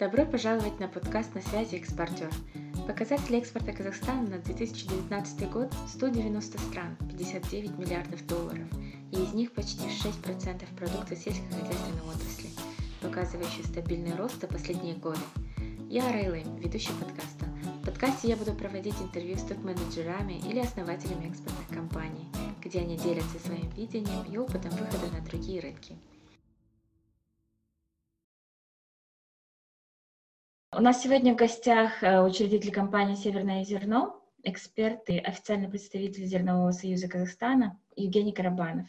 Добро пожаловать на подкаст «На связи экспортер». Показатели экспорта Казахстана на 2019 год – 190 стран, 59 миллиардов долларов, и из них почти 6% продукта сельскохозяйственной отрасли, показывающий стабильный рост за последние годы. Я Райлэм, ведущий подкаста. В подкасте я буду проводить интервью с топ-менеджерами или основателями экспортных компаний, где они делятся своим видением и опытом выхода на другие рынки. У нас сегодня в гостях э, учредитель компании «Северное зерно», эксперт и официальный представитель Зернового союза Казахстана Евгений Карабанов.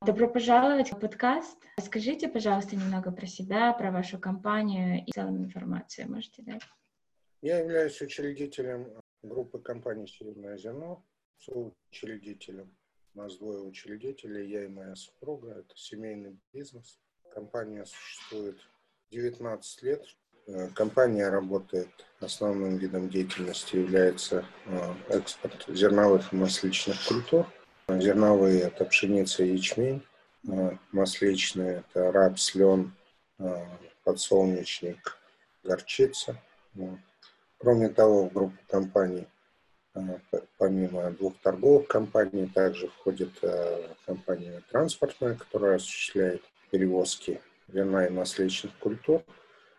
Добро пожаловать в подкаст. Расскажите, пожалуйста, немного про себя, про вашу компанию и целую информацию можете дать. Я являюсь учредителем группы компании «Северное зерно», соучредителем. У нас двое учредителей, я и моя супруга. Это семейный бизнес. Компания существует 19 лет. Э, компания работает, основным видом деятельности является э, экспорт зерновых и масличных культур. Зерновые – это пшеница и ячмень, э, масличные – это рапс, лен, подсолнечник, горчица. Кроме того, в группу компаний, помимо двух торговых компаний, также входит компания транспортная, которая осуществляет перевозки вина и масличных культур –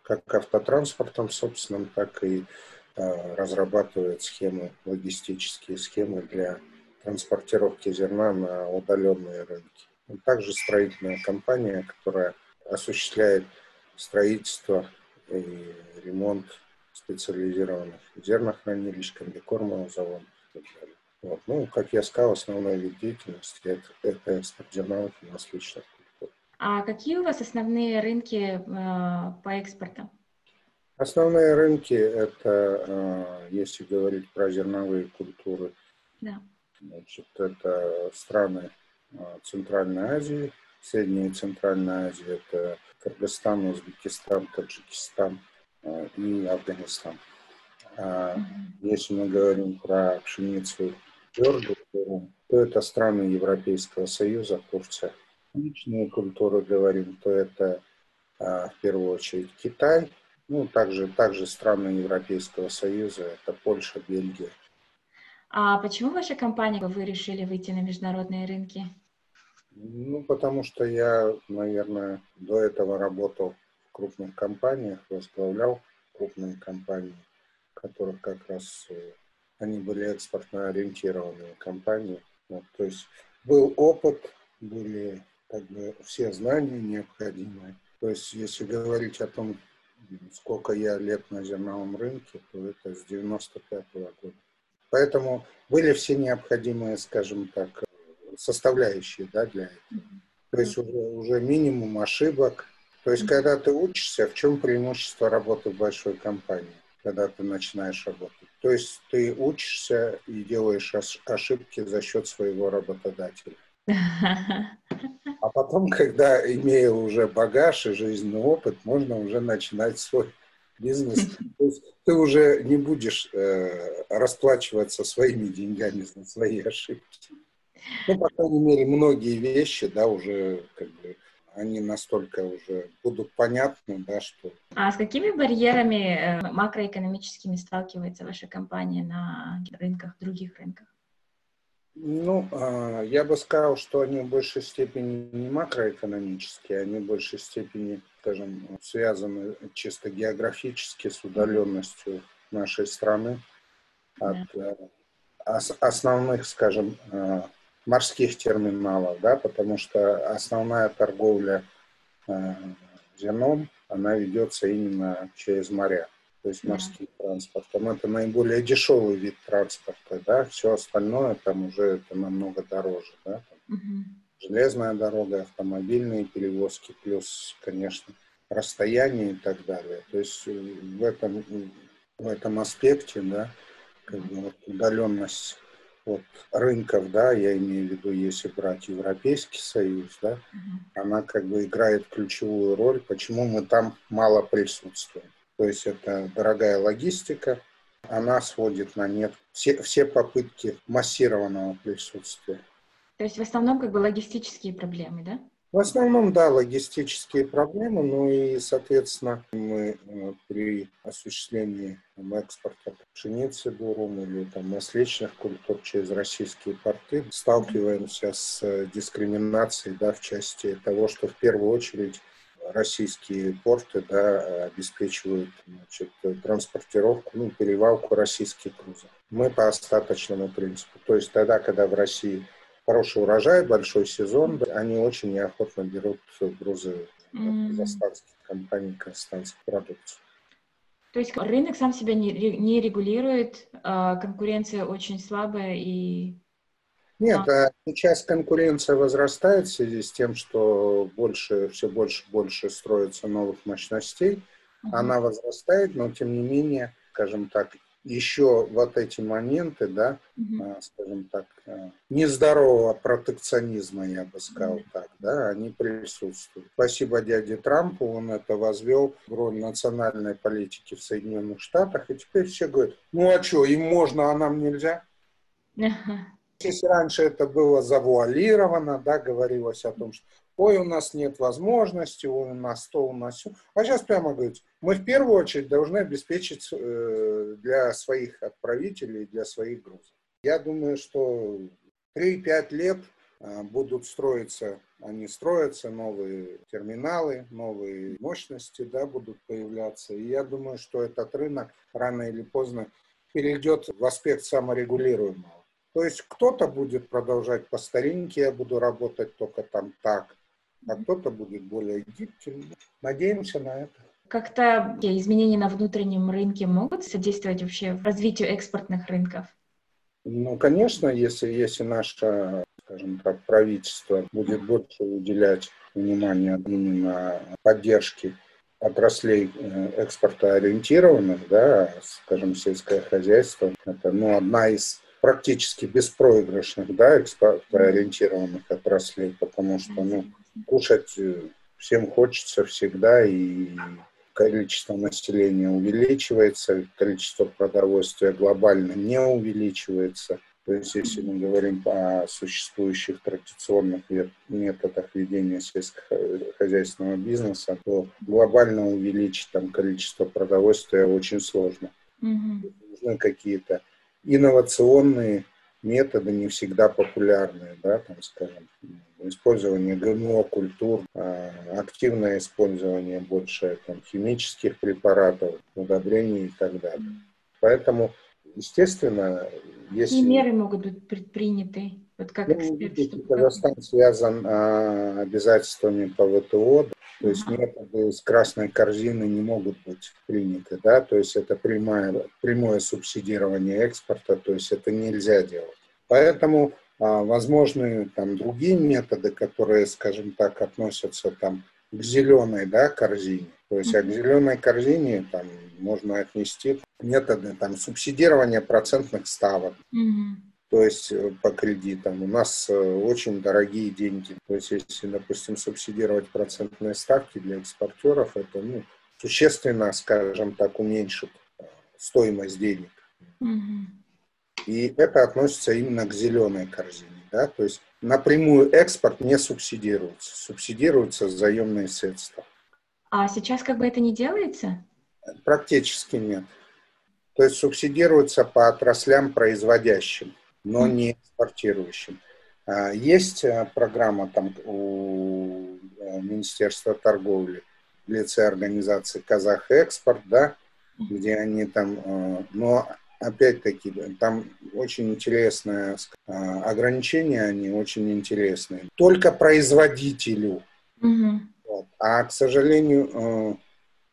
как автотранспортом собственным, так и э, разрабатывает схемы, логистические схемы для транспортировки зерна на удаленные рынки. И также строительная компания, которая осуществляет строительство и ремонт специализированных зернохранилищ, комбикормовых заводов и так далее. Вот. Ну, как я сказал, основной вид деятельности это, это экспорт зерновых и масличных а какие у вас основные рынки э, по экспорту? Основные рынки это, э, если говорить про зерновые культуры, да. значит, это страны э, Центральной Азии, Средней и Центральной Азии, это Кыргызстан, Узбекистан, Таджикистан и Афганистан. А если мы говорим про пшеницу твердую, то это страны Европейского Союза, Турция личные культуры говорим, то это а, в первую очередь Китай, ну, также, также страны Европейского Союза, это Польша, Бельгия. А почему ваша компания, вы решили выйти на международные рынки? Ну, потому что я, наверное, до этого работал в крупных компаниях, возглавлял крупные компании, которых как раз э, они были экспортно ориентированные компании. Вот, то есть был опыт, были как бы все знания необходимые. То есть, если говорить о том, сколько я лет на зерновом рынке, то это с 95 -го года. Поэтому были все необходимые, скажем так, составляющие да, для этого. То есть уже, уже минимум ошибок. То есть, когда ты учишься, в чем преимущество работы в большой компании, когда ты начинаешь работать? То есть ты учишься и делаешь ошибки за счет своего работодателя. А потом, когда, имея уже багаж и жизненный опыт, можно уже начинать свой бизнес. То есть ты уже не будешь э, расплачиваться своими деньгами за свои ошибки. Ну, по крайней мере, многие вещи, да, уже как бы они настолько уже будут понятны, да, что... А с какими барьерами э, макроэкономическими сталкивается ваша компания на рынках, других рынках? Ну, а, я бы сказал, что они в большей степени не макроэкономические, они в большей степени, скажем, связаны чисто географически с удаленностью нашей страны от э, основных, скажем, э, морских терминалов, да, потому что основная торговля э, зерном, она ведется именно через моря то есть морским да. транспортом. Это наиболее дешевый вид транспорта, да, все остальное там уже это намного дороже, да. Там, угу. Железная дорога, автомобильные перевозки, плюс, конечно, расстояние и так далее. То есть э, в этом, в этом аспекте, да, как бы вот удаленность от рынков, да, я имею в виду, если брать Европейский Союз, да, uh она как бы играет ключевую роль, почему мы там мало присутствуем. То есть это дорогая логистика, она сводит на нет все, все попытки массированного присутствия. То есть в основном как бы логистические проблемы, да? В основном, да, логистические проблемы, ну и, соответственно, мы э, при осуществлении там, экспорта пшеницы, дурум или там, масличных культур через российские порты сталкиваемся с э, дискриминацией да, в части того, что в первую очередь российские порты да, обеспечивают значит, транспортировку, ну, перевалку российских грузов. Мы по остаточному принципу. То есть тогда, когда в России хороший урожай, большой сезон, они очень неохотно берут грузы mm. казахстанских компаний, казахстанских продукций. То есть рынок сам себя не, не регулирует, а конкуренция очень слабая и... Нет, а. сейчас конкуренция возрастает в связи с тем, что больше, все больше и больше строится новых мощностей. Uh-huh. Она возрастает, но тем не менее, скажем так, еще вот эти моменты, да, mm-hmm. скажем так, а, нездорового протекционизма, я бы сказал так, да, они присутствуют. Спасибо дяде Трампу, он это возвел в роль национальной политики в Соединенных Штатах, и теперь все говорят, ну а что, им можно, а нам нельзя? Uh-huh. Если раньше это было завуалировано, да, говорилось о том, что ой, у нас нет возможности, ой, у нас то, у нас все. А сейчас прямо говорится, мы в первую очередь должны обеспечить э, для своих отправителей, для своих грузов. Я думаю, что 3-5 лет э, будут строиться, они строятся, новые терминалы, новые мощности да, будут появляться. И я думаю, что этот рынок рано или поздно перейдет в аспект саморегулируемого. То есть кто-то будет продолжать по старинке, я буду работать только там так, а кто-то будет более гибким. Надеемся на это. Как-то изменения на внутреннем рынке могут содействовать вообще развитию экспортных рынков? Ну, конечно, если, если наше, скажем так, правительство будет больше уделять внимание именно поддержке отраслей э, экспорта ориентированных, да, скажем, сельское хозяйство, это ну, одна из практически беспроигрышных, да, экспортоориентированных отраслей, потому что, ну, кушать э, всем хочется всегда, и количество населения увеличивается, количество продовольствия глобально не увеличивается. То есть, если мы говорим о существующих традиционных методах ведения сельскохозяйственного бизнеса, то глобально увеличить там количество продовольствия очень сложно. Mm-hmm. Нужны какие-то инновационные методы не всегда популярные, да, там, скажем, использование ГМО культур, а, активное использование больше там, химических препаратов, удобрений и так далее. Поэтому, естественно, если... Какие меры могут быть предприняты? Вот как ну, эксперт, чтобы... Казахстан связан а, обязательствами по ВТО, то есть методы из красной корзины не могут быть приняты, да, то есть это прямое, прямое субсидирование экспорта, то есть это нельзя делать. Поэтому а, возможны там другие методы, которые, скажем так, относятся там к зеленой да, корзине. То есть а к зеленой корзине там можно отнести методы там субсидирования процентных ставок. Mm-hmm. То есть э, по кредитам. У нас э, очень дорогие деньги. То есть если, допустим, субсидировать процентные ставки для экспортеров, это ну, существенно, скажем так, уменьшит э, стоимость денег. Mm-hmm. И это относится именно к зеленой корзине. Да? То есть напрямую экспорт не субсидируется. Субсидируются заемные средства. А сейчас как бы это не делается? Практически нет. То есть субсидируется по отраслям производящим, но не экспортирующим. А, есть э, программа там у э, Министерства торговли в лице организации Казах Экспорт, да, где они там, э, но опять-таки, там очень интересное ограничения, они очень интересные. Только производителю. Mm-hmm. Вот. А, к сожалению,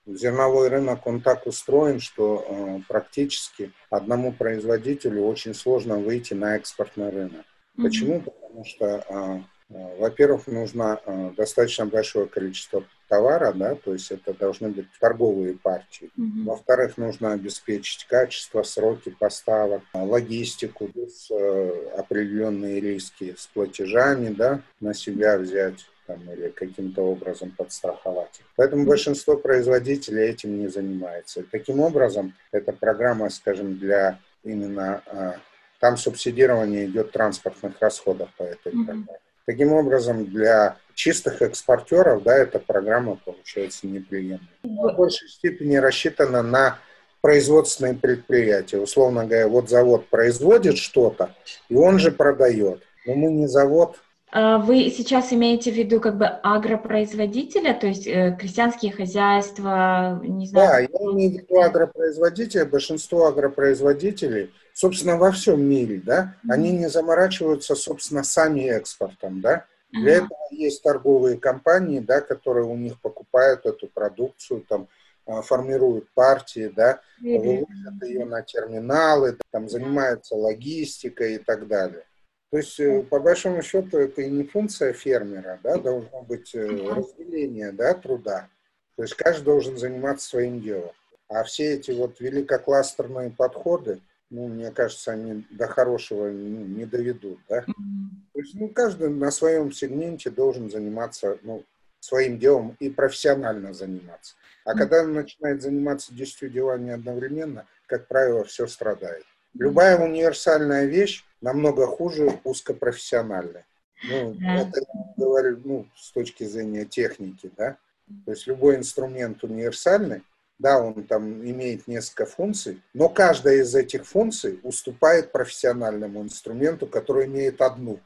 зерновой рынок, он так устроен, что э, практически одному производителю очень сложно выйти на экспортный рынок. Mm-hmm. Почему? Потому что, а, э, во-первых, нужно достаточно большое количество товара, да, то есть это должны быть торговые партии. Mm-hmm. Во-вторых, нужно обеспечить качество, сроки поставок, логистику, э, определенные риски с платежами, да, на себя взять там, или каким-то образом подстраховать. Поэтому большинство производителей этим не занимается. Таким образом, эта программа, скажем, для именно э, там субсидирование идет транспортных расходов по этой mm-hmm. программе. Таким образом, для чистых экспортеров, да, эта программа получается неприемлемой. В большей степени рассчитана на производственные предприятия. Условно говоря, вот завод производит что-то, и он же продает. Но мы не завод, а вы сейчас имеете в виду как бы агропроизводителя, то есть э, крестьянские хозяйства, не знаю? Да, я имею в виду агропроизводителя. Большинство агропроизводителей, собственно, во всем мире, да, mm-hmm. они не заморачиваются, собственно, сами экспортом, да. Mm-hmm. Для этого есть торговые компании, да, которые у них покупают эту продукцию, там, а, формируют партии, да, mm-hmm. вывозят ее на терминалы, там, занимаются логистикой и так далее. То есть, э, по большому счету, это и не функция фермера, да, должно быть э, разделение да, труда. То есть каждый должен заниматься своим делом. А все эти вот великокластерные подходы, ну, мне кажется, они до хорошего ну, не доведут, да. То есть, ну, каждый на своем сегменте должен заниматься, ну, своим делом и профессионально заниматься. А когда он начинает заниматься десятью делами одновременно, как правило, все страдает. Любая универсальная вещь намного хуже узкопрофессиональной. Ну, да. это говорю, ну, с точки зрения техники, да. То есть любой инструмент универсальный, да, он там имеет несколько функций, но каждая из этих функций уступает профессиональному инструменту, который имеет одну.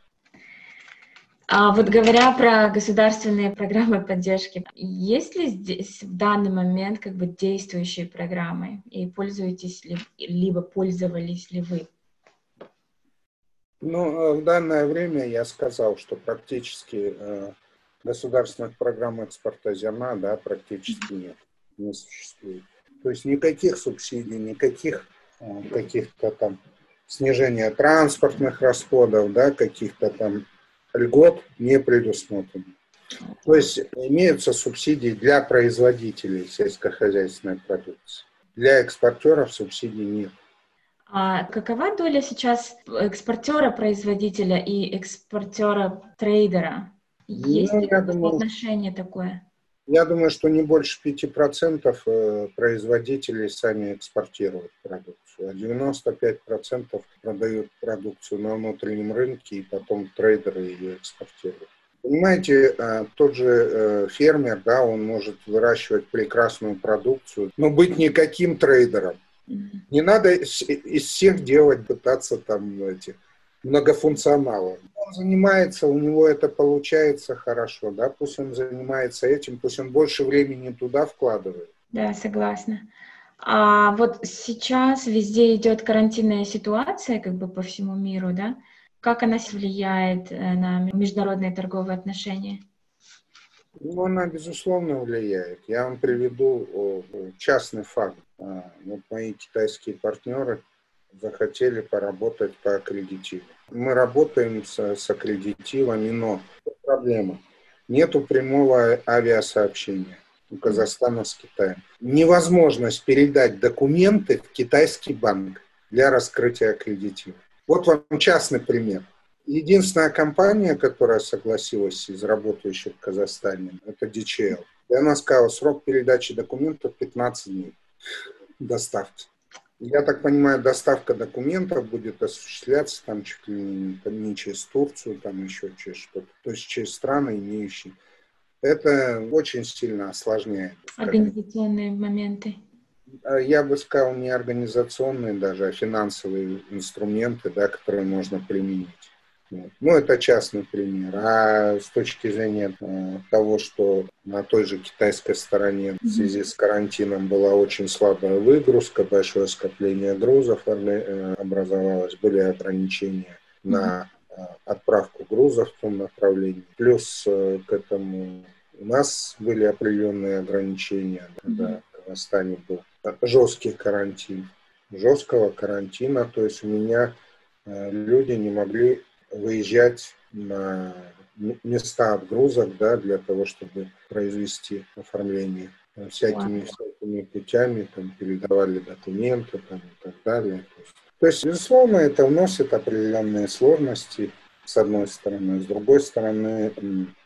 А вот говоря про государственные программы поддержки, есть ли здесь в данный момент как бы действующие программы и пользуетесь ли, либо пользовались ли вы? Ну, в данное время я сказал, что практически э, государственных программ экспорта зерна, да, практически нет, не существует. То есть никаких субсидий, никаких э, каких-то там снижения транспортных расходов, да, каких-то там льгот не предусмотрено. То есть имеются субсидии для производителей сельскохозяйственной продукции. Для экспортеров субсидий нет. А какова доля сейчас экспортера-производителя и экспортера-трейдера? Есть ну, ли думаю, отношение такое? Я думаю, что не больше 5% э, производителей сами экспортируют продукцию, а 95% продают продукцию на внутреннем рынке, и потом трейдеры ее экспортируют. Понимаете, э, тот же э, фермер, да, он может выращивать прекрасную продукцию, но быть никаким трейдером. Не надо из всех делать, пытаться там эти многофункционалов. Он занимается, у него это получается хорошо, да, пусть он занимается этим, пусть он больше времени туда вкладывает. Да, согласна. А вот сейчас везде идет карантинная ситуация, как бы по всему миру, да? Как она влияет э, на международные торговые отношения? Ну, она, безусловно, влияет. Я вам приведу частный факт. А, вот мои китайские партнеры захотели поработать по аккредитиву. Мы работаем с, с аккредитивами, но проблема. Нету прямого авиасообщения у Казахстана с Китаем. Невозможность передать документы в китайский банк для раскрытия аккредитива. Вот вам частный пример. Единственная компания, которая согласилась из работающих в Казахстане, это DCL. И она сказала, срок передачи документов 15 дней доставки. Я так понимаю, доставка документов будет осуществляться там чуть ли не, не через Турцию, там еще через что-то, то есть через страны, имеющие. Это очень сильно осложняет. Организационные моменты. А я бы сказал, не организационные даже, а финансовые инструменты, да, которые можно применить. Ну, это частный пример. А с точки зрения э, того, что на той же китайской стороне в связи с карантином была очень слабая выгрузка, большое скопление грузов э, образовалось, были ограничения на э, отправку грузов в том направлении. Плюс к этому у нас были определенные ограничения, когда в Казахстане был жесткий карантин. Жесткого карантина, то есть у меня люди не могли выезжать на места отгрузок, да, для того, чтобы произвести оформление всякими, всякими путями, там, передавали документы там, и так далее. То есть, то есть, безусловно, это вносит определенные сложности, с одной стороны. С другой стороны,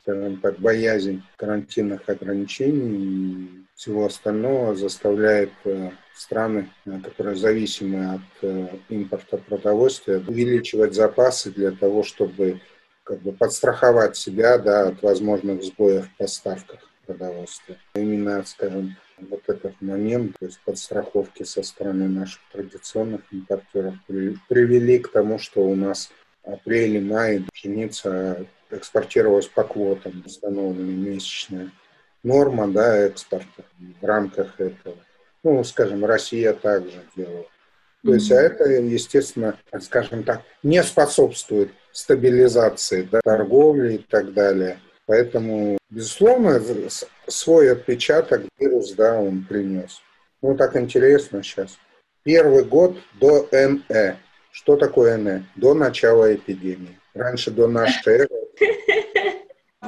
скажем так, боязнь карантинных ограничений и всего остального заставляет э, страны, э, которые зависимы от э, импорта продовольствия, увеличивать запасы для того, чтобы как бы подстраховать себя да, от возможных сбоев в поставках продовольствия. Именно, скажем, вот этот момент, то есть подстраховки со стороны наших традиционных импортеров привели к тому, что у нас апреле-мае пшеница экспортировалась по квотам, установленная месячная норма да, экспорта в рамках этого. Ну, скажем, Россия также делала. То есть, а это, естественно, скажем так, не способствует стабилизации да, торговли и так далее. Поэтому, безусловно, свой отпечаток вирус, да, он принес. Ну, так интересно сейчас. Первый год до НЭ. Что такое НЭ? До начала эпидемии. Раньше, до нашей эры.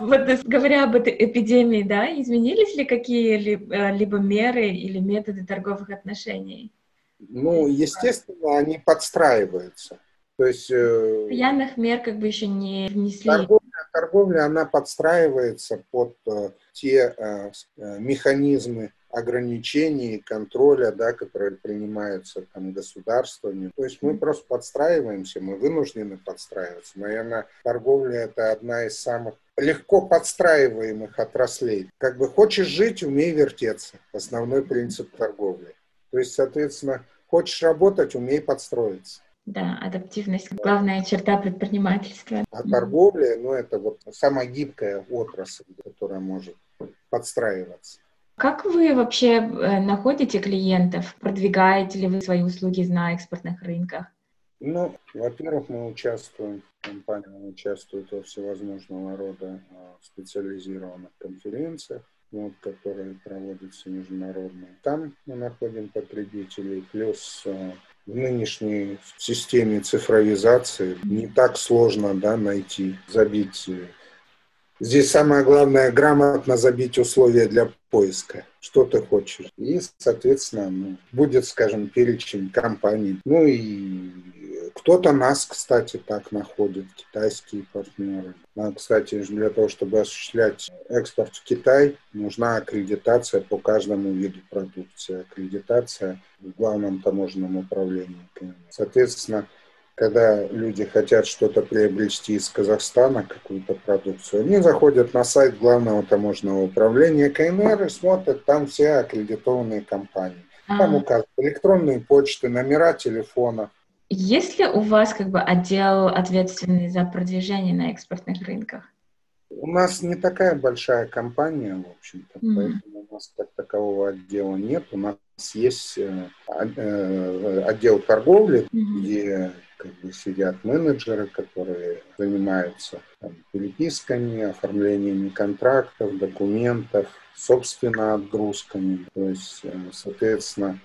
Вот говоря об этой эпидемии, да, изменились ли какие-либо э, меры или методы торговых отношений? Ну, естественно, они подстраиваются. То есть... Э, Постоянных мер как бы еще не внесли. Торговля, торговля она подстраивается под э, те механизмы ограничений, контроля, да, которые принимаются там государствами. То есть мы просто подстраиваемся, мы вынуждены подстраиваться. Наверное, торговля это одна из самых легко подстраиваемых отраслей. Как бы хочешь жить, умей вертеться. Основной принцип торговли. То есть, соответственно, хочешь работать, умей подстроиться. Да, адаптивность – главная черта предпринимательства. А торговля, ну, это вот самая гибкая отрасль, которая может подстраиваться. Как вы вообще э, находите клиентов? Продвигаете ли вы свои услуги на экспортных рынках? Ну, во-первых, мы участвуем, компания участвует во всевозможного рода а, специализированных конференциях, вот, которые проводятся международные. Там мы находим потребителей, плюс а, в нынешней системе цифровизации не так сложно да, найти, забить. Здесь самое главное грамотно забить условия для поиска, что ты хочешь. И, соответственно, ну, будет, скажем, перечень компаний. Ну и кто-то нас, кстати, так находит, китайские партнеры. А, кстати, для того, чтобы осуществлять экспорт в Китай, нужна аккредитация по каждому виду продукции. Аккредитация в главном таможенном управлении. Соответственно, когда люди хотят что-то приобрести из Казахстана, какую-то продукцию, они заходят на сайт главного таможенного управления КНР и смотрят там все аккредитованные компании. Там указаны электронные почты, номера телефона. Есть ли у вас как бы отдел ответственный за продвижение на экспортных рынках? У нас не такая большая компания, в общем-то, mm-hmm. поэтому у нас как такового отдела нет. У нас есть э, э, отдел торговли, mm-hmm. где как бы сидят менеджеры, которые занимаются там, переписками, оформлениями контрактов, документов, собственно, отгрузками, то есть, э, соответственно,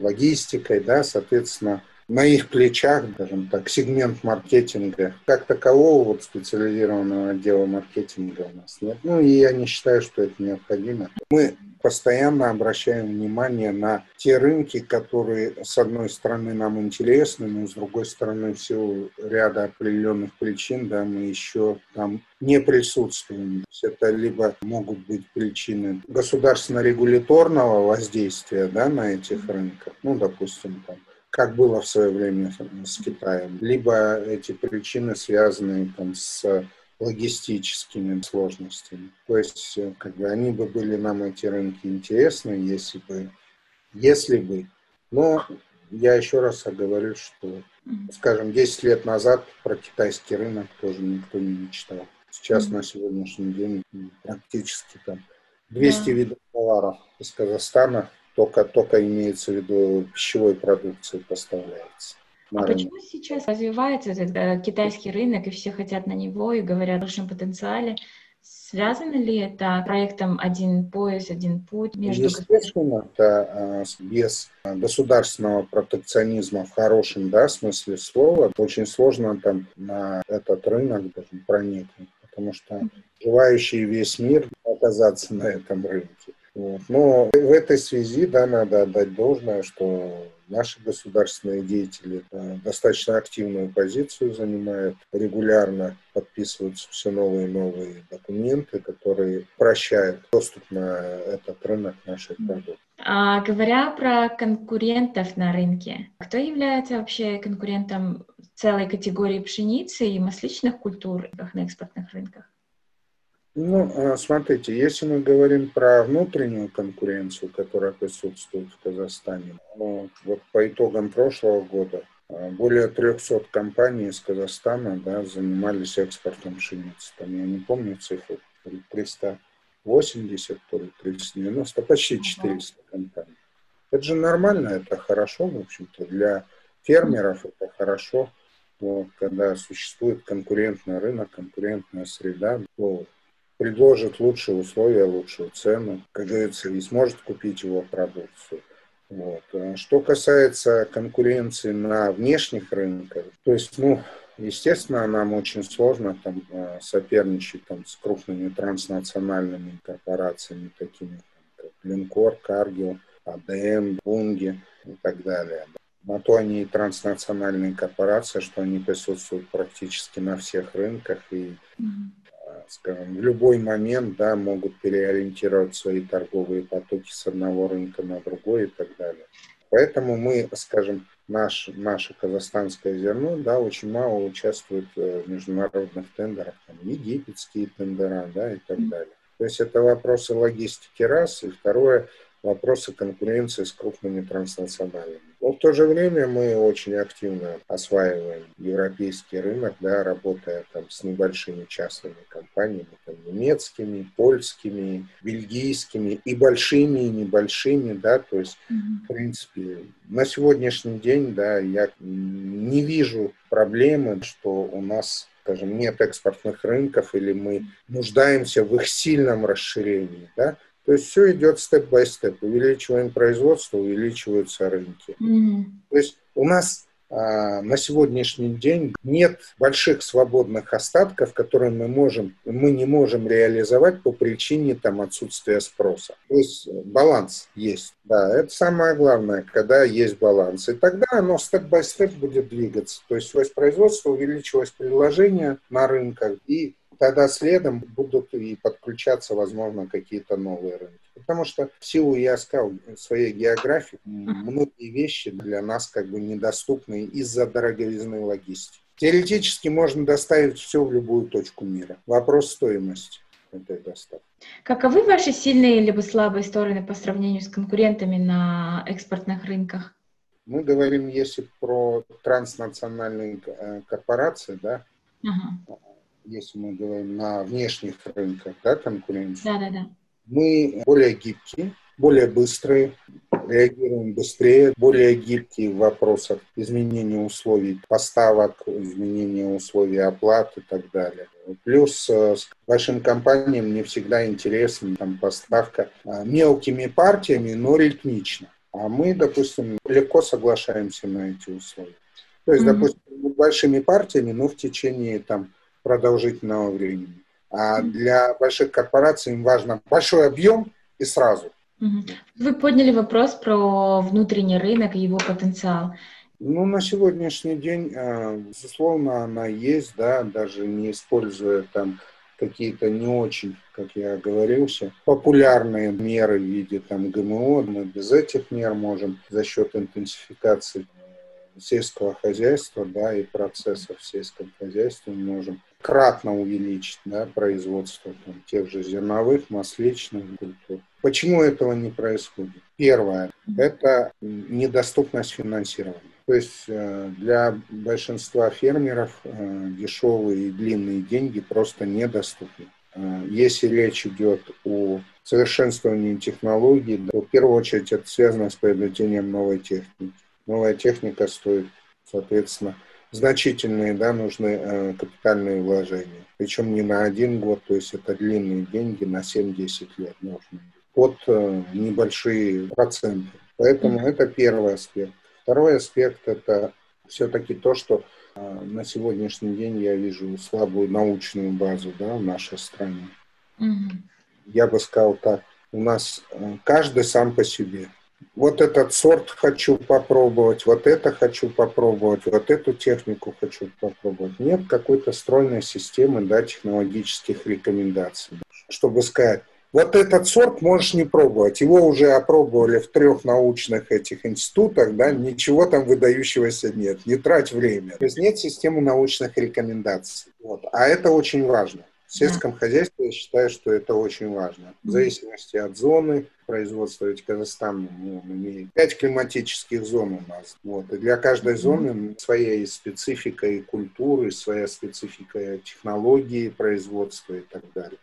логистикой, да, соответственно, на их плечах, скажем так, сегмент маркетинга. Как такового вот специализированного отдела маркетинга у нас нет. Ну и я не считаю, что это необходимо. Мы постоянно обращаем внимание на те рынки, которые, с одной стороны, нам интересны, но с другой стороны, в силу ряда определенных причин, да, мы еще там не присутствуем. Это либо могут быть причины государственно-регуляторного воздействия да, на этих рынках, ну, допустим, там, как было в свое время с Китаем, либо эти причины связаны там, с логистическими сложностями. То есть, э, как бы они бы были нам эти рынки интересны, если бы, если бы. Но я еще раз говорю, что, скажем, 10 лет назад про китайский рынок тоже никто не мечтал. Сейчас на сегодняшний день практически там 200 да. видов товаров из Казахстана только, только имеется в виду пищевой продукции поставляется. А почему сейчас развивается этот э, китайский рынок, и все хотят на него и говорят о большом потенциале? Связано ли это проектом «Один пояс, один путь» между... Естественно, это а, без государственного протекционизма в хорошем да, смысле слова очень сложно там на этот рынок проникнуть, потому что желающие весь мир оказаться на этом рынке. Вот. Но в этой связи да, надо отдать должное, что Наши государственные деятели э, достаточно активную позицию занимают, регулярно подписываются все новые и новые документы, которые прощают доступ на этот рынок наших продуктов. А, говоря про конкурентов на рынке, кто является вообще конкурентом целой категории пшеницы и масличных культур на экспортных рынках? Ну, а, смотрите, если мы говорим про внутреннюю конкуренцию, которая присутствует в Казахстане, ну, вот по итогам прошлого года а, более 300 компаний из Казахстана да, занимались экспортом пшеницы. Там, я не помню цифру, 380, то ли 390, почти 400 компаний. Это же нормально, это хорошо, в общем-то, для фермеров это хорошо. Вот, когда существует конкурентный рынок, конкурентная среда, то предложит лучшие условия, лучшую цену, как говорится, и сможет купить его продукцию. Вот. А что касается конкуренции на внешних рынках, то есть, ну, естественно, нам очень сложно там а, соперничать там, с крупными транснациональными корпорациями, такими как Линкор, Каргил, АДМ, Бунги и так далее. На то они и транснациональные корпорации, что они присутствуют практически на всех рынках и mm-hmm скажем, в любой момент да, могут переориентировать свои торговые потоки с одного рынка на другой и так далее. Поэтому мы, скажем, наш, наше казахстанское зерно да, очень мало участвует э, в международных тендерах, там, египетские тендера да, и так далее. То есть это вопросы логистики раз, и второе – вопросы конкуренции с крупными транснациональными. Но в то же время мы очень активно осваиваем европейский рынок, да, работая там с небольшими частными компаниями, там, немецкими, польскими, бельгийскими и большими, и небольшими, да, то есть, mm-hmm. в принципе, на сегодняшний день, да, я не вижу проблемы, что у нас скажем, нет экспортных рынков или мы нуждаемся в их сильном расширении. Да? То есть все идет степ-бай-степ. Увеличиваем производство, увеличиваются рынки. Mm-hmm. То есть у нас а, на сегодняшний день нет больших свободных остатков, которые мы можем, мы не можем реализовать по причине там отсутствия спроса. То есть баланс есть. Да, это самое главное, когда есть баланс. И тогда оно степ-бай-степ будет двигаться. То есть производство, увеличилось предложение на рынках и тогда следом будут и подключаться, возможно, какие-то новые рынки. Потому что в силу, я сказал, своей географии, многие вещи для нас как бы недоступны из-за дороговизны логистики. Теоретически можно доставить все в любую точку мира. Вопрос стоимости этой доставки. Каковы ваши сильные либо слабые стороны по сравнению с конкурентами на экспортных рынках? Мы говорим, если про транснациональные э, корпорации, да, uh-huh если мы говорим на внешних рынках, да, конкуренции, да, да, да. мы более гибкие, более быстрые, реагируем быстрее, более гибкие в вопросах изменения условий поставок, изменения условий оплаты и так далее. Плюс э, с большим компаниям не всегда интересна там, поставка э, мелкими партиями, но ритмично. А мы, допустим, легко соглашаемся на эти условия. То есть, mm-hmm. допустим, большими партиями, но в течение там, продолжительного времени. А для больших корпораций им важно большой объем и сразу. Вы подняли вопрос про внутренний рынок и его потенциал. Ну, на сегодняшний день, а, безусловно, она есть, да, даже не используя там какие-то не очень, как я оговорился, популярные меры в виде там ГМО. Мы без этих мер можем за счет интенсификации сельского хозяйства, да, и процессов в сельском хозяйстве мы можем кратно увеличить да, производство там, тех же зерновых, масличных культур. Почему этого не происходит? Первое – это недоступность финансирования. То есть э, для большинства фермеров э, дешевые и длинные деньги просто недоступны. Э, если речь идет о совершенствовании технологий, то в первую очередь это связано с приобретением новой техники. Новая техника стоит, соответственно, значительные, да, нужны э, капитальные вложения. Причем не на один год, то есть это длинные деньги на 7-10 лет нужны. Под э, небольшие проценты. Поэтому mm-hmm. это первый аспект. Второй аспект – это все-таки то, что э, на сегодняшний день я вижу слабую научную базу да, в нашей стране. Mm-hmm. Я бы сказал так, у нас каждый сам по себе вот этот сорт хочу попробовать, вот это хочу попробовать, вот эту технику хочу попробовать. Нет какой-то стройной системы да, технологических рекомендаций, чтобы сказать, вот этот сорт можешь не пробовать. Его уже опробовали в трех научных этих институтах, да, ничего там выдающегося нет. Не трать время. То есть нет системы научных рекомендаций. Вот. А это очень важно. В сельском хозяйстве я считаю, что это очень важно. В зависимости от зоны производства, ведь Казахстан ну, имеет пять климатических зон у нас. Вот. И для каждой зоны своя специфика и культуры, своя специфика технологии производства и так далее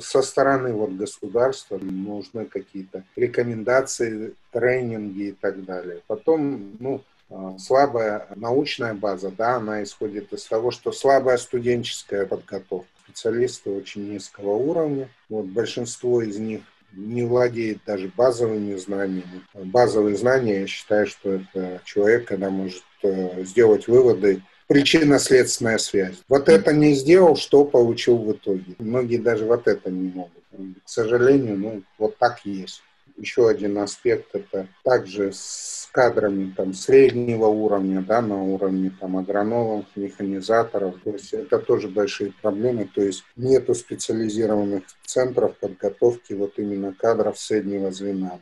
со стороны вот государства нужны какие-то рекомендации, тренинги и так далее. Потом, ну, а, слабая научная база, да, она исходит из того, что слабая студенческая подготовка. Специалисты очень низкого уровня. Вот большинство из них не владеет даже базовыми знаниями. Базовые знания, я считаю, что это человек, когда может э, сделать выводы причинно-следственная связь. Вот это не сделал, что получил в итоге. Многие даже вот это не могут. К сожалению, ну, вот так есть. Еще один аспект – это также с кадрами там, среднего уровня, да, на уровне там, агрономов, механизаторов. То есть это тоже большие проблемы. То есть нету специализированных центров подготовки вот именно кадров среднего звена.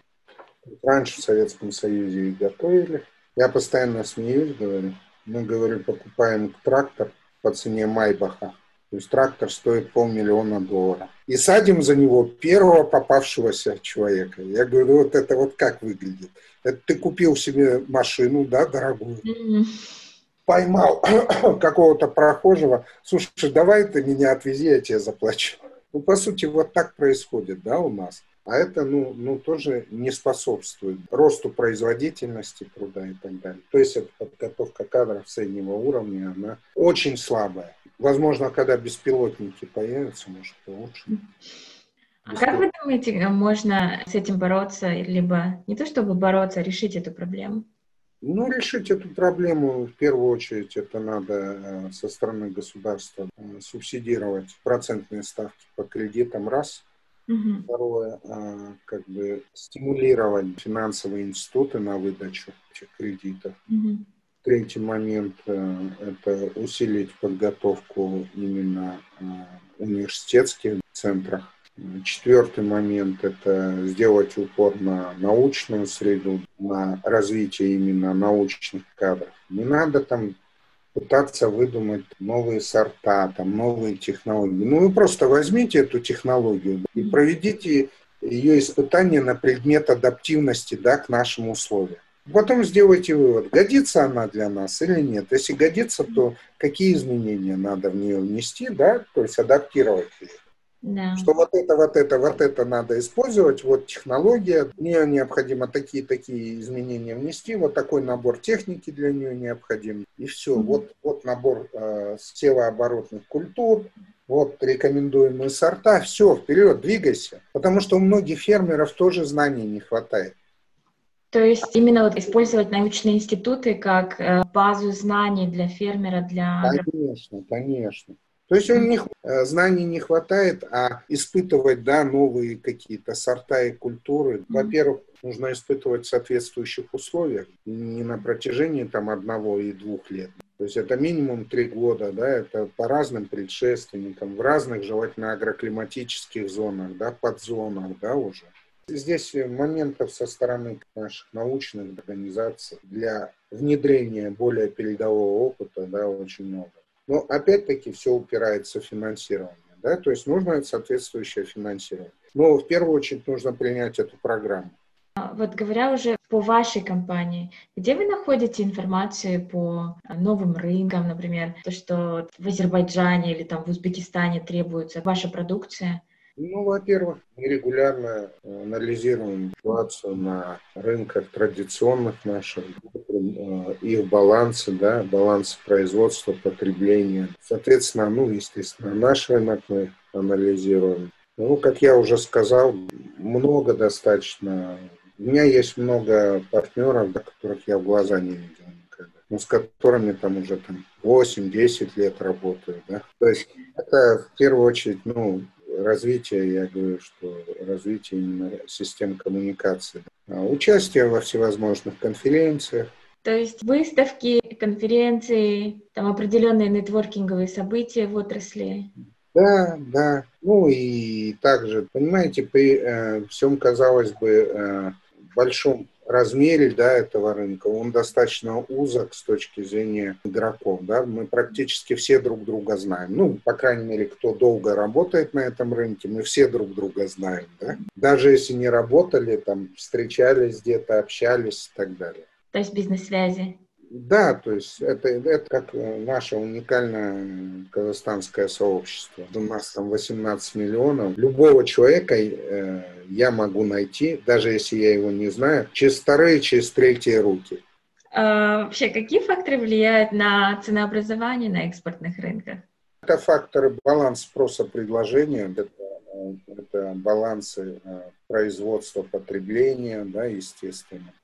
Раньше в Советском Союзе их готовили. Я постоянно смеюсь, говорю, мы, говорю, покупаем трактор по цене Майбаха. То есть трактор стоит полмиллиона долларов. И садим за него первого попавшегося человека. Я говорю, вот это вот как выглядит. Это ты купил себе машину, да, дорогую, mm-hmm. поймал какого-то прохожего, слушай, давай ты меня отвези, я тебе заплачу. Ну, по сути, вот так происходит, да, у нас. А это, ну, ну, тоже не способствует росту производительности труда и так далее. То есть эта подготовка кадров среднего уровня, она очень слабая. Возможно, когда беспилотники появятся, может, получше. А как вы думаете, можно с этим бороться, либо не то чтобы бороться, а решить эту проблему? Ну, решить эту проблему в первую очередь это надо э, со стороны государства э, субсидировать процентные ставки по кредитам, раз – Угу. Второе, как бы стимулировать финансовые институты на выдачу этих кредитов. Угу. Третий момент э, – это усилить подготовку именно а, университетских центрах. Четвертый момент – это сделать упор на научную среду, на развитие именно научных кадров. Не надо там пытаться выдумать новые сорта, там, новые технологии. Ну, вы просто возьмите эту технологию и проведите ее испытание на предмет адаптивности да, к нашим условиям. Потом сделайте вывод, годится она для нас или нет. Если годится, то какие изменения надо в нее внести, да, то есть адаптировать ее. Да. Что вот это, вот это, вот это надо использовать, вот технология, мне необходимо такие-такие изменения внести, вот такой набор техники для нее необходим, и все. Mm-hmm. Вот, вот набор э, севооборотных культур, вот рекомендуемые сорта, все, вперед, двигайся. Потому что у многих фермеров тоже знаний не хватает. То есть именно вот использовать научные институты как э, базу знаний для фермера, для... Конечно, конечно. То есть у них э, знаний не хватает, а испытывать да, новые какие-то сорта и культуры. Во-первых, нужно испытывать в соответствующих условиях, не на протяжении там одного и двух лет. То есть это минимум три года, да, это по разным предшественникам, в разных желательно агроклиматических зонах, да, подзонах, да, уже. Здесь моментов со стороны наших научных организаций для внедрения более передового опыта, да, очень много. Но опять-таки все упирается в финансирование. Да? То есть нужно соответствующее финансирование. Но в первую очередь нужно принять эту программу. А, вот говоря уже по вашей компании, где вы находите информацию по новым рынкам, например, то, что в Азербайджане или там в Узбекистане требуется ваша продукция? Ну, во-первых, мы регулярно э, анализируем ситуацию на рынках традиционных наших, э, их балансы, да, балансы производства, потребления. Соответственно, ну, естественно, наш рынок мы анализируем. Ну, как я уже сказал, много достаточно. У меня есть много партнеров, до которых я в глаза не видел никогда, но с которыми там уже там 8-10 лет работаю. Да? То есть это в первую очередь ну, развитие, я говорю, что развитие именно систем коммуникации. А участие во всевозможных конференциях. То есть выставки, конференции, там определенные нетворкинговые события в отрасли. Да, да. Ну и также, понимаете, при э, всем, казалось бы, э, большом размере да, этого рынка, он достаточно узок с точки зрения игроков. Да? Мы практически все друг друга знаем. Ну, по крайней мере, кто долго работает на этом рынке, мы все друг друга знаем. Да? Даже если не работали, там, встречались где-то, общались и так далее. То есть бизнес-связи. Да, то есть это, это как наше уникальное казахстанское сообщество. У нас там 18 миллионов. Любого человека э, я могу найти, даже если я его не знаю, через вторые, через третьи руки. А, вообще, какие факторы влияют на ценообразование на экспортных рынках? Это факторы баланс спроса предложения, это, это балансы э, производства потребления, да, естественно Э,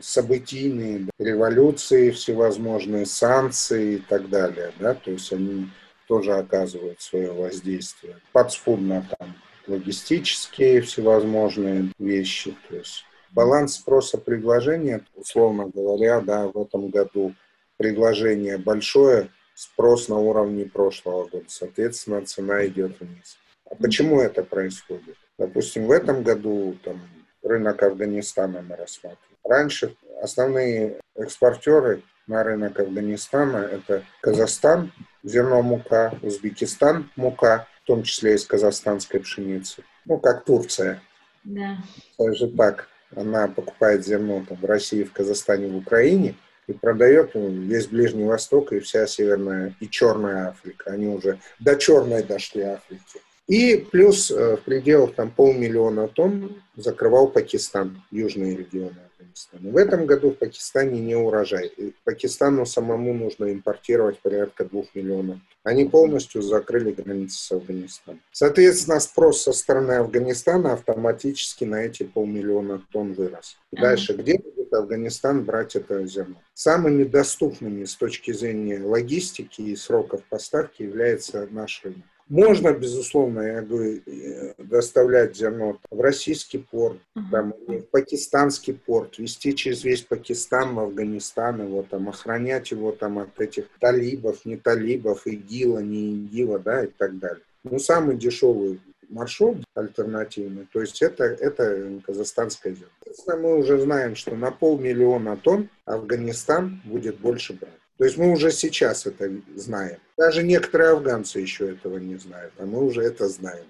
событийные революции всевозможные, санкции и так далее, да, то есть они тоже оказывают свое воздействие. Подспудно там логистические всевозможные вещи, то есть баланс спроса предложения, условно говоря, да, в этом году предложение большое, спрос на уровне прошлого года, соответственно, цена идет вниз. А почему это происходит? Допустим, в этом году там, рынок Афганистана мы рассматриваем. Раньше основные экспортеры на рынок Афганистана это Казахстан, зерно мука, Узбекистан мука, в том числе из казахстанской пшеницы. Ну, как Турция. Да. Даже так. Она покупает зерно там, в России, в Казахстане, в Украине и продает весь Ближний Восток и вся Северная и Черная Африка. Они уже до Черной дошли Африки. И плюс э, в пределах там полмиллиона тонн закрывал Пакистан, южные регионы Афганистана. В этом году в Пакистане не урожай. И Пакистану самому нужно импортировать порядка двух миллионов. Они полностью закрыли границы с Афганистаном. Соответственно, спрос со стороны Афганистана автоматически на эти полмиллиона тонн вырос. Дальше, где будет Афганистан брать это зерно? Самыми доступными с точки зрения логистики и сроков поставки является наш рынок. Можно, безусловно, я говорю, э, доставлять зерно в российский порт, uh-huh. там, в пакистанский порт, вести через весь Пакистан в Афганистан, его там охранять его там от этих талибов, не талибов, ИГИЛа, не ИГИЛа, да, и так далее. Ну, самый дешевый маршрут альтернативный, то есть это, это казахстанское зерно. Мы уже знаем, что на полмиллиона тонн Афганистан будет больше брать. То есть мы уже сейчас это знаем. Даже некоторые афганцы еще этого не знают, а мы уже это знаем.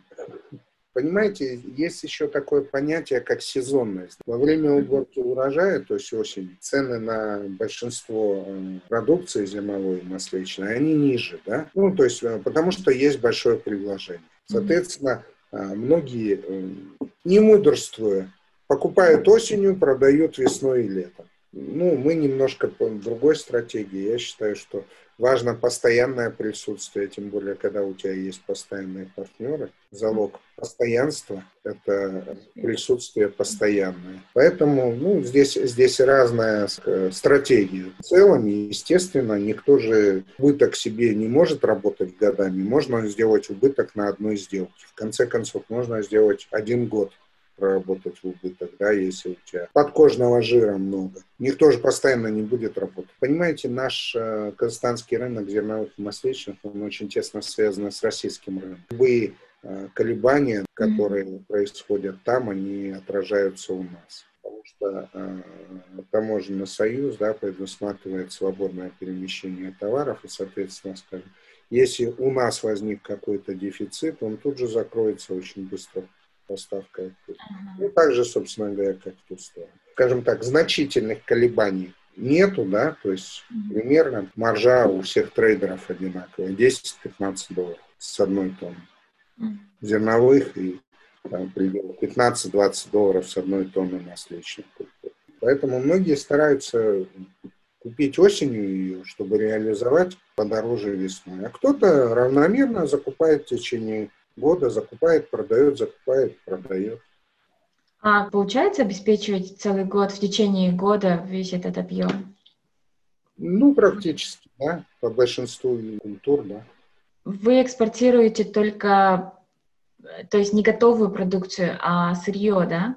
Понимаете, есть еще такое понятие, как сезонность. Во время уборки урожая, то есть осень, цены на большинство э, продукции зимовой и масличной, они ниже, да? Ну, то есть, э, потому что есть большое предложение. Соответственно, э, многие, не мудрствуя, покупают осенью, продают весной и летом. Ну, мы немножко по другой стратегии. Я считаю, что важно постоянное присутствие, тем более, когда у тебя есть постоянные партнеры. Залог постоянства – это присутствие постоянное. Поэтому ну, здесь, здесь разная стратегия. В целом, естественно, никто же убыток себе не может работать годами. Можно сделать убыток на одной сделке. В конце концов, можно сделать один год проработать убыток, да, если у тебя подкожного жира много. Никто же постоянно не будет работать. Понимаете, наш э, казахстанский рынок зерновых и масличных, он очень тесно связан с российским рынком. Любые э, колебания, которые mm-hmm. происходят там, они отражаются у нас. Потому что э, таможенный союз да, предусматривает свободное перемещение товаров, и, соответственно, скажем, если у нас возник какой-то дефицит, он тут же закроется очень быстро поставка. Uh-huh. Ну, так же, собственно говоря, как в ту сторону. Скажем так, значительных колебаний нету, да, то есть примерно маржа у всех трейдеров одинаковая, 10-15 долларов с одной тонны. Зерновых и там, примерно 15-20 долларов с одной тонны масличных культур. Поэтому многие стараются купить осенью ее, чтобы реализовать подороже весной. А кто-то равномерно закупает в течение года, закупает, продает, закупает, продает. А получается обеспечивать целый год, в течение года весь этот объем? Ну, практически, да, по большинству культур, да. Вы экспортируете только, то есть не готовую продукцию, а сырье, да?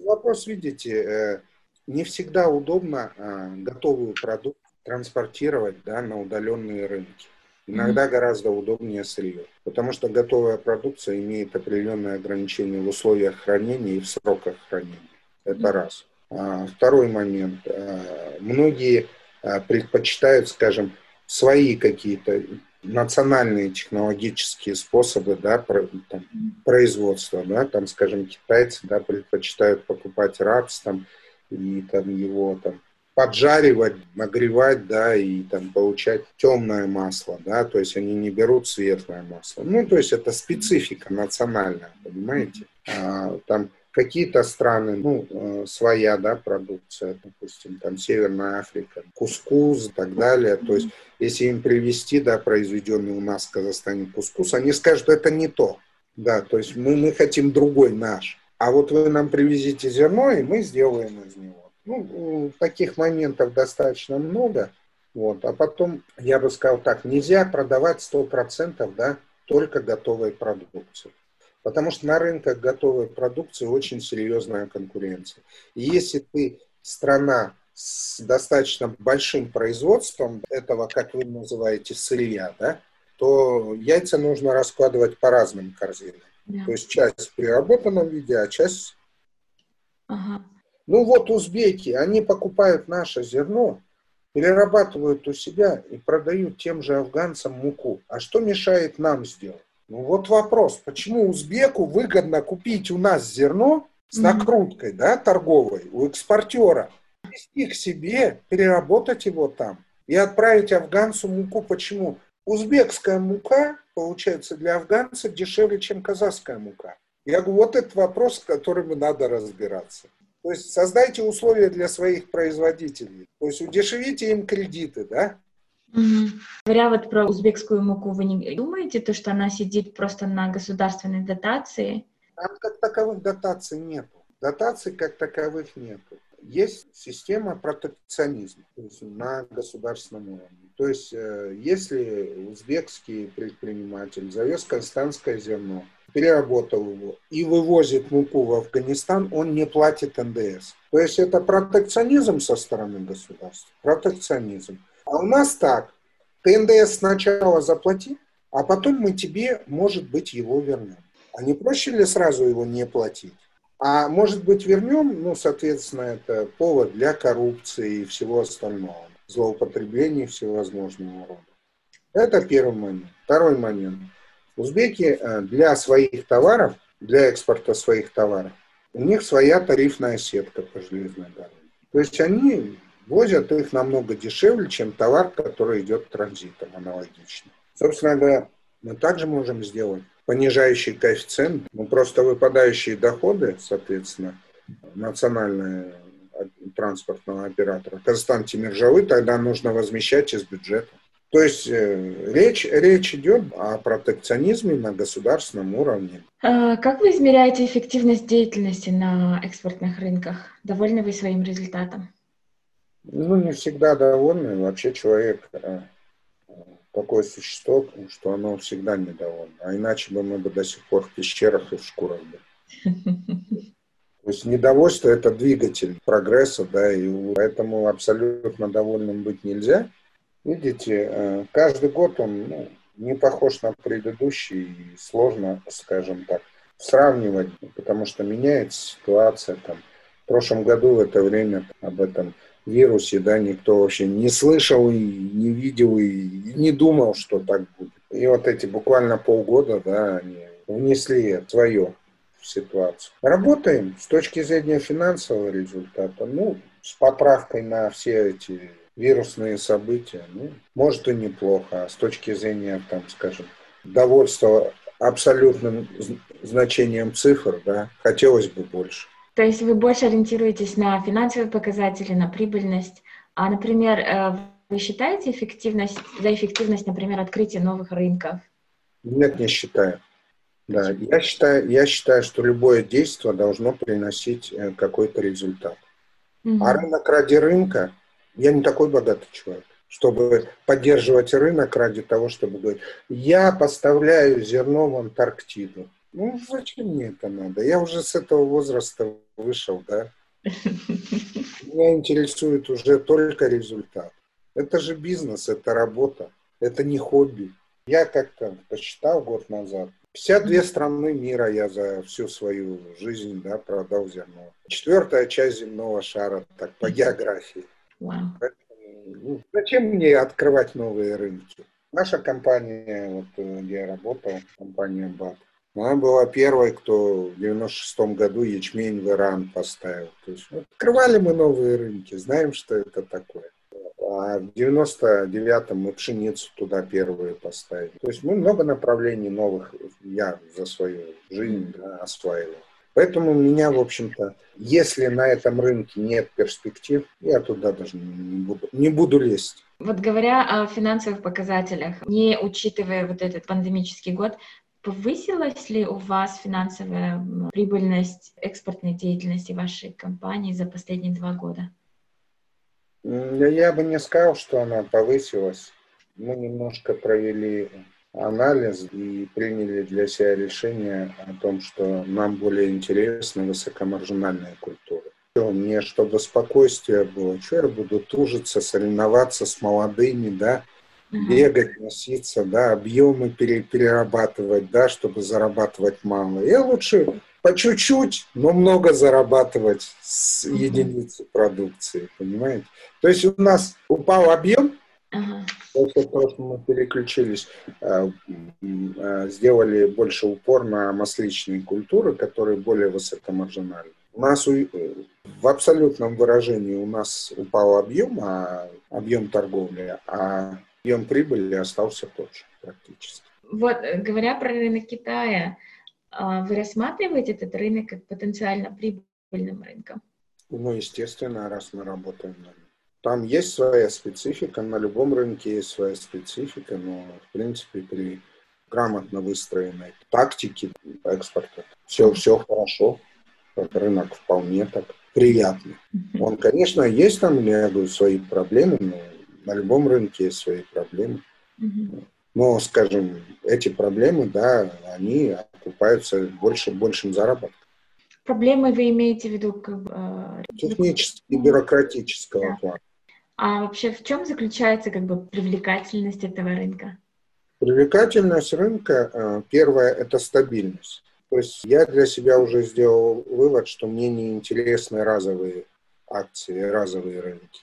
Вопрос, видите, э, не всегда удобно э, готовую продукцию транспортировать да, на удаленные рынки. Иногда mm-hmm. гораздо удобнее сырье, потому что готовая продукция имеет определенные ограничения в условиях хранения и в сроках хранения. Это mm-hmm. раз. А, второй момент. А, многие а, предпочитают, скажем, свои какие-то национальные технологические способы да, про, там, производства. Да, там, скажем, китайцы да, предпочитают покупать рапс там, и там, его там, поджаривать, нагревать, да, и там получать темное масло, да, то есть они не берут светлое масло. Ну, то есть это специфика национальная, понимаете? А, там какие-то страны, ну, э, своя, да, продукция, допустим, там Северная Африка, кускус и так далее. То есть, если им привезти, да, произведенный у нас в Казахстане кускус, они скажут, это не то. Да, то есть мы, мы хотим другой наш. А вот вы нам привезите зерно, и мы сделаем из него. Ну, таких моментов достаточно много. Вот. А потом, я бы сказал так, нельзя продавать 100% да, только готовой продукции. Потому что на рынках готовой продукции очень серьезная конкуренция. И если ты страна с достаточно большим производством этого, как вы называете, сырья, да, то яйца нужно раскладывать по разным корзинам. Да. То есть часть в переработанном виде, а часть... Ага. Ну вот узбеки, они покупают наше зерно, перерабатывают у себя и продают тем же афганцам муку. А что мешает нам сделать? Ну вот вопрос, почему узбеку выгодно купить у нас зерно с накруткой, да, торговой, у экспортера, вести к себе, переработать его там и отправить афганцу муку. Почему? Узбекская мука, получается, для афганца дешевле, чем казахская мука. Я говорю, вот этот вопрос, с которым надо разбираться. То есть создайте условия для своих производителей. То есть удешевите им кредиты, да? Угу. Говоря вот про узбекскую муку, вы не думаете, то, что она сидит просто на государственной дотации? Там как таковых дотаций нет. Дотаций как таковых нет. Есть система протекционизма то есть на государственном уровне. То есть э, если узбекский предприниматель завез константское зерно, переработал его и вывозит муку в Афганистан, он не платит НДС. То есть это протекционизм со стороны государства. Протекционизм. А у нас так. Ты НДС сначала заплати, а потом мы тебе, может быть, его вернем. А не проще ли сразу его не платить? А может быть, вернем, ну, соответственно, это повод для коррупции и всего остального, злоупотреблений всевозможного рода. Это первый момент. Второй момент. Узбеки э, для своих товаров, для экспорта своих товаров, у них своя тарифная сетка по железной дороге. То есть они возят их намного дешевле, чем товар, который идет транзитом аналогично. Собственно говоря, мы также можем сделать понижающий коэффициент, ну просто выпадающие доходы, соответственно, национальные транспортного оператора. Казахстан Тимиржавы тогда нужно возмещать из бюджета. То есть э, речь, речь идет о протекционизме на государственном уровне. А как вы измеряете эффективность деятельности на экспортных рынках? Довольны вы своим результатом? Ну, не всегда довольны. Вообще человек э, такое существо, что оно всегда недовольно. А иначе бы мы бы до сих пор в пещерах и в шкурах были. То есть недовольство – это двигатель прогресса, да, и поэтому абсолютно довольным быть нельзя – Видите, э, каждый год он ну, не похож на предыдущий, и сложно, скажем так, сравнивать, потому что меняется ситуация. Там. В прошлом году в это время об этом вирусе да, никто вообще не слышал, и не видел, и не думал, что так будет. И вот эти буквально полгода, да, они внесли свое в ситуацию. Работаем с точки зрения финансового результата, ну, с поправкой на все эти вирусные события, ну, может и неплохо, а с точки зрения, там, скажем, довольства абсолютным значением цифр, да, хотелось бы больше. То есть вы больше ориентируетесь на финансовые показатели, на прибыльность, а, например, э, вы считаете эффективность, за эффективность, например, открытия новых рынков? Нет, не считаю. Да, я считаю, я считаю, что любое действие должно приносить э, какой-то результат. Угу. А рынок ради рынка я не такой богатый человек, чтобы поддерживать рынок ради того, чтобы говорить, я поставляю зерно в Антарктиду. Ну, зачем мне это надо? Я уже с этого возраста вышел, да? Меня интересует уже только результат. Это же бизнес, это работа. Это не хобби. Я как-то посчитал год назад. 52 страны мира я за всю свою жизнь да, продал зерно. Четвертая часть земного шара, так, по географии. Wow. Ну, зачем мне открывать новые рынки? Наша компания, вот, где я работал, компания БАТ, она была первой, кто в 96 году ячмень в Иран поставил. То есть открывали мы новые рынки, знаем, что это такое. А в 99-м мы пшеницу туда первые поставили. То есть мы много направлений новых, я за свою жизнь да, осваивал. Поэтому меня, в общем-то, если на этом рынке нет перспектив, я туда даже не буду, не буду лезть. Вот говоря о финансовых показателях, не учитывая вот этот пандемический год, повысилась ли у вас финансовая прибыльность экспортной деятельности вашей компании за последние два года? Я бы не сказал, что она повысилась. Мы немножко провели анализ и приняли для себя решение о том, что нам более интересна высокомаржинальная культура. Мне, чтобы спокойствие было, что я буду тужиться, соревноваться с молодыми, да, бегать, носиться, да, объемы перерабатывать, да, чтобы зарабатывать мало. Я лучше по чуть-чуть, но много зарабатывать с единицы продукции, понимаете? То есть у нас упал объем. После того, что мы переключились, э, э, сделали больше упор на масличные культуры, которые более высокомаржинальны. У нас э, в абсолютном выражении у нас упал объем, а, объем торговли, а объем прибыли остался тот же практически. Вот, говоря про рынок Китая, а, вы рассматриваете этот рынок как потенциально прибыльным рынком? Ну, естественно, раз мы работаем на. Там есть своя специфика, на любом рынке есть своя специфика, но, в принципе, при грамотно выстроенной тактике экспорта все, все хорошо, рынок вполне так приятный. Он, конечно, есть там, я говорю, свои проблемы, но на любом рынке есть свои проблемы. Но, скажем, эти проблемы, да, они окупаются больше, большим заработком. Проблемы вы имеете в виду как. Э, Технически, бюрократического да. плана. А вообще в чем заключается как бы привлекательность этого рынка? Привлекательность рынка, э, первое, это стабильность. То есть я для себя уже сделал вывод, что мне не интересны разовые акции, разовые рынки.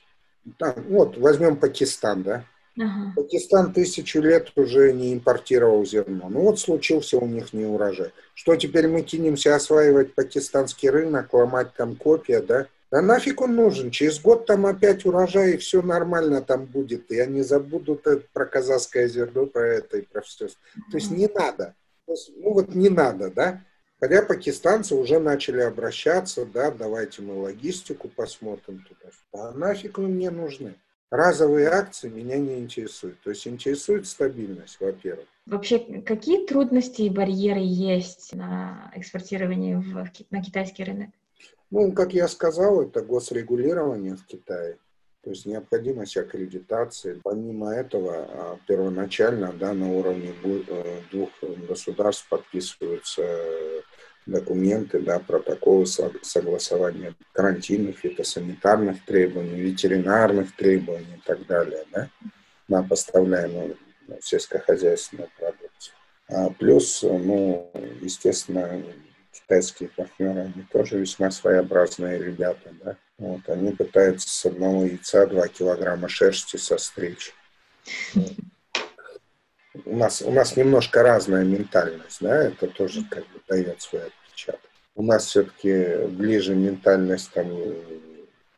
Там, вот, возьмем Пакистан, да? Ага. Пакистан тысячу лет уже не импортировал зерно. Ну вот случился у них неурожай. Что теперь мы кинемся осваивать пакистанский рынок, ломать там копия, да? Да нафиг он нужен? Через год там опять урожай, и все нормально там будет. И они забудут про казахское зерно, про это и про все. То есть не надо. Ну вот не надо, да? Хотя пакистанцы уже начали обращаться, да, давайте мы логистику посмотрим туда. А нафиг вы мне нужны? Разовые акции меня не интересуют. То есть интересует стабильность, во-первых. Вообще, какие трудности и барьеры есть на экспортировании в, на китайский рынок? Ну, как я сказал, это госрегулирование в Китае. То есть необходимость аккредитации. Помимо этого, а, первоначально да, на уровне э, двух государств подписываются документы, да, протоколы согласования карантинных, фитосанитарных требований, ветеринарных требований и так далее да, на поставляемую сельскохозяйственную продукцию. А плюс, ну, естественно, китайские партнеры, они тоже весьма своеобразные ребята, да. Вот, они пытаются с одного яйца 2 килограмма шерсти состричь. У нас, у нас немножко разная ментальность, да, это тоже как бы дает свой отпечаток. У нас все-таки ближе ментальность там,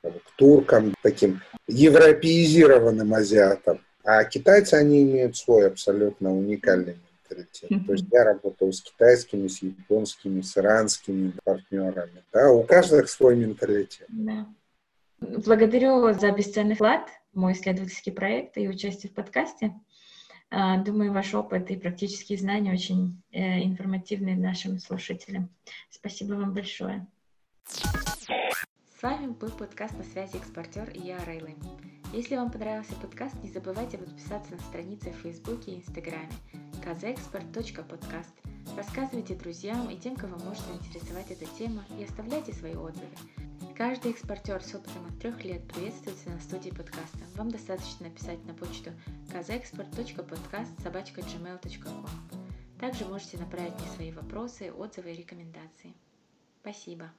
там, к туркам, таким европеизированным азиатам. А китайцы, они имеют свой абсолютно уникальный менталитет. Mm-hmm. То есть я работал с китайскими, с японскими, с иранскими партнерами. Да, у каждого свой менталитет. Да. Благодарю за бесценный вклад мой исследовательский проект и участие в подкасте. А, думаю, ваш опыт и практические знания очень э, информативны нашим слушателям. Спасибо вам большое. С вами был подкаст «На связи экспортер» и я, Рейли. Если вам понравился подкаст, не забывайте подписаться на страницы в Фейсбуке и Инстаграме kzexport.podcast. Рассказывайте друзьям и тем, кого может интересовать эта тема, и оставляйте свои отзывы. Каждый экспортер с опытом от трех лет приветствуется на студии подкаста. Вам достаточно написать на почту kazexport.podcast.gmail.com Также можете направить мне свои вопросы, отзывы и рекомендации. Спасибо.